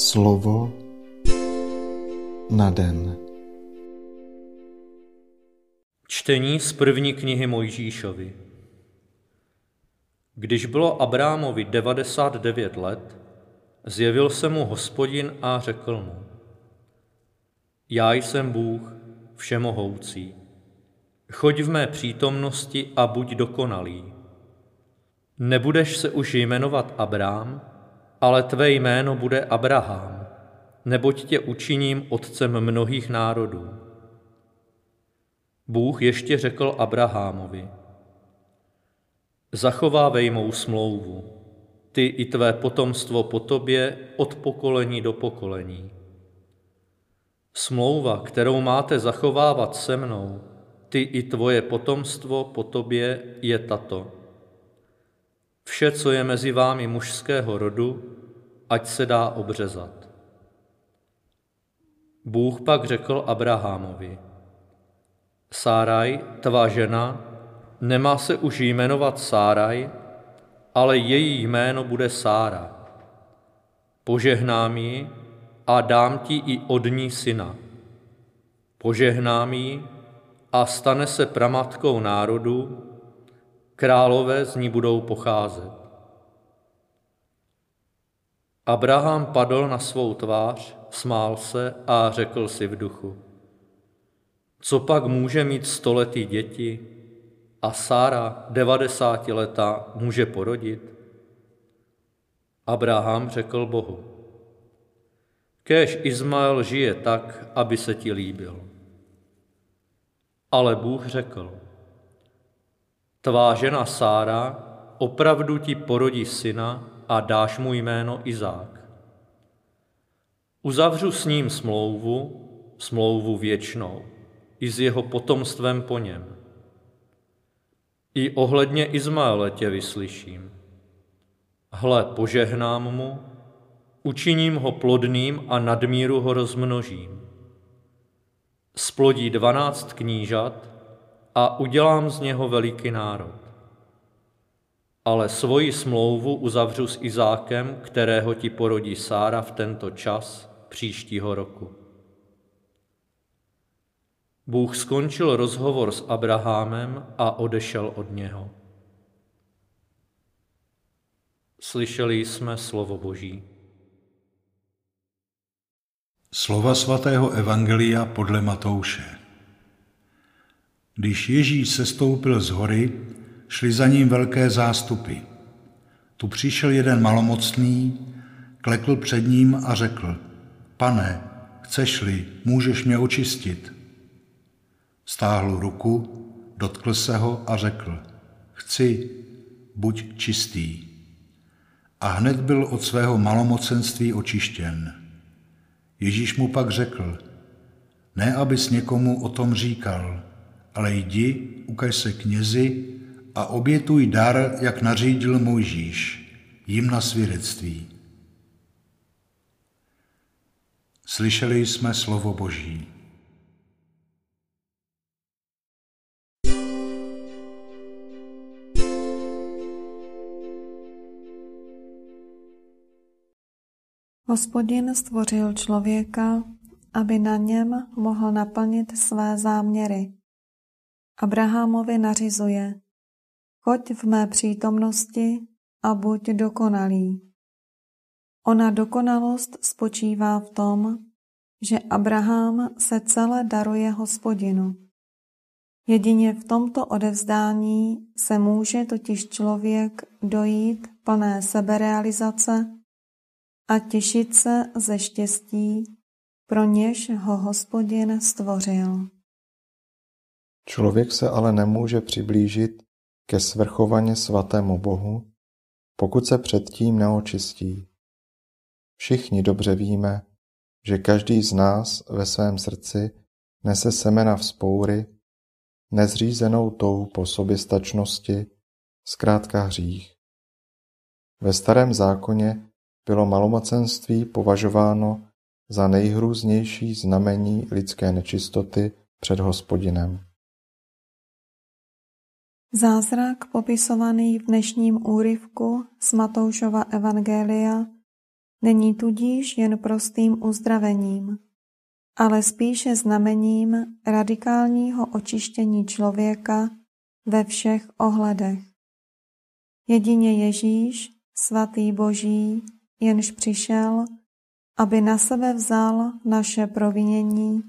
Slovo na den. Čtení z první knihy Mojžíšovi. Když bylo Abrámovi 99 let, zjevil se mu hospodin a řekl mu, Já jsem Bůh, všemohoucí. Choď v mé přítomnosti a buď dokonalý. Nebudeš se už jmenovat Abrám, ale tvé jméno bude Abraham, neboť tě učiním otcem mnohých národů. Bůh ještě řekl Abrahamovi, zachovávej mou smlouvu, ty i tvé potomstvo po tobě od pokolení do pokolení. Smlouva, kterou máte zachovávat se mnou, ty i tvoje potomstvo po tobě, je tato. Vše, co je mezi vámi mužského rodu, ať se dá obřezat. Bůh pak řekl Abrahamovi, Sáraj, tvá žena, nemá se už jmenovat Sáraj, ale její jméno bude Sára. Požehnám ji a dám ti i od ní syna. Požehnám ji a stane se pramatkou národu, králové z ní budou pocházet. Abraham padl na svou tvář, smál se a řekl si v duchu, co pak může mít stoletý děti a Sára, devadesáti leta, může porodit? Abraham řekl Bohu, kéž Izmael žije tak, aby se ti líbil. Ale Bůh řekl, tvá žena Sára opravdu ti porodí syna a dáš mu jméno Izák. Uzavřu s ním smlouvu, smlouvu věčnou, i s jeho potomstvem po něm. I ohledně Izmaele tě vyslyším. Hle, požehnám mu, učiním ho plodným a nadmíru ho rozmnožím. Splodí dvanáct knížat a udělám z něho veliký národ. Ale svoji smlouvu uzavřu s Izákem, kterého ti porodí Sára v tento čas příštího roku. Bůh skončil rozhovor s Abrahamem a odešel od něho. Slyšeli jsme slovo Boží. Slova svatého Evangelia podle Matouše. Když Ježíš sestoupil z hory, šli za ním velké zástupy. Tu přišel jeden malomocný, klekl před ním a řekl, pane, chceš-li, můžeš mě očistit. Stáhl ruku, dotkl se ho a řekl, chci, buď čistý. A hned byl od svého malomocenství očištěn. Ježíš mu pak řekl, ne abys někomu o tom říkal, ale jdi, ukaž se knězi a obětuj dar, jak nařídil Mojžíš, jim na svědectví. Slyšeli jsme slovo Boží. Hospodin stvořil člověka, aby na něm mohl naplnit své záměry. Abrahamovi nařizuje, choď v mé přítomnosti a buď dokonalý. Ona dokonalost spočívá v tom, že Abraham se celé daruje hospodinu. Jedině v tomto odevzdání se může totiž člověk dojít plné seberealizace a těšit se ze štěstí, pro něž ho hospodin stvořil. Člověk se ale nemůže přiblížit ke svrchovaně svatému Bohu, pokud se předtím neočistí. Všichni dobře víme, že každý z nás ve svém srdci nese semena vzpoury, nezřízenou tou po soběstačnosti, zkrátka hřích. Ve starém zákoně bylo malomocenství považováno za nejhrůznější znamení lidské nečistoty před hospodinem. Zázrak popisovaný v dnešním úryvku z Matoušova Evangelia Není tudíž jen prostým uzdravením, ale spíše znamením radikálního očištění člověka ve všech ohledech. Jedině Ježíš, svatý Boží, jenž přišel, aby na sebe vzal naše provinění,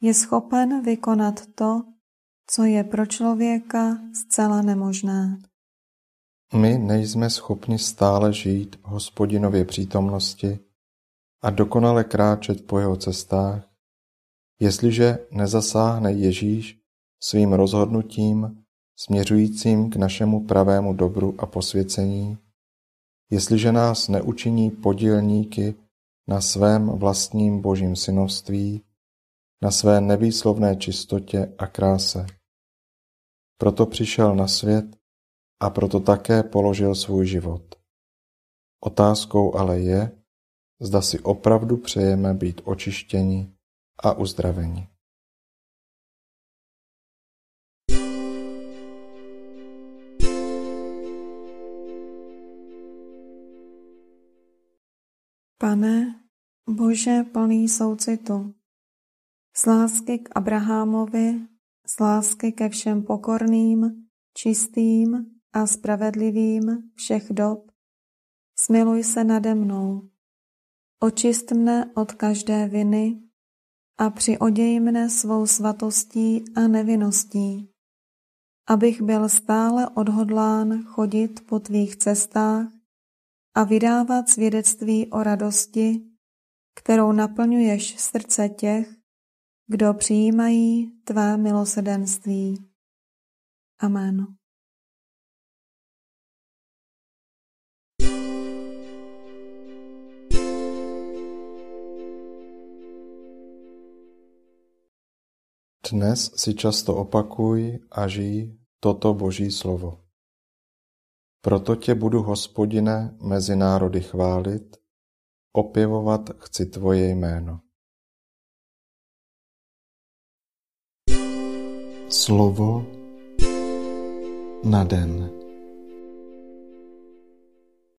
je schopen vykonat to, co je pro člověka zcela nemožné. My nejsme schopni stále žít v hospodinově přítomnosti a dokonale kráčet po jeho cestách, jestliže nezasáhne Ježíš svým rozhodnutím směřujícím k našemu pravému dobru a posvěcení, jestliže nás neučiní podílníky na svém vlastním božím synovství, na své nevýslovné čistotě a kráse. Proto přišel na svět a proto také položil svůj život. Otázkou ale je, zda si opravdu přejeme být očištěni a uzdraveni. Pane, Bože plný soucitu, z lásky k Abrahamovi, z lásky ke všem pokorným, čistým a spravedlivým všech dob, smiluj se nade mnou. Očist mne od každé viny a přioděj mne svou svatostí a nevinností, abych byl stále odhodlán chodit po tvých cestách a vydávat svědectví o radosti, kterou naplňuješ srdce těch, kdo přijímají tvé milosedenství. Amen. Dnes si často opakuj a žij toto Boží slovo. Proto tě budu, hospodine, mezi národy chválit, opěvovat chci tvoje jméno. Slovo na den.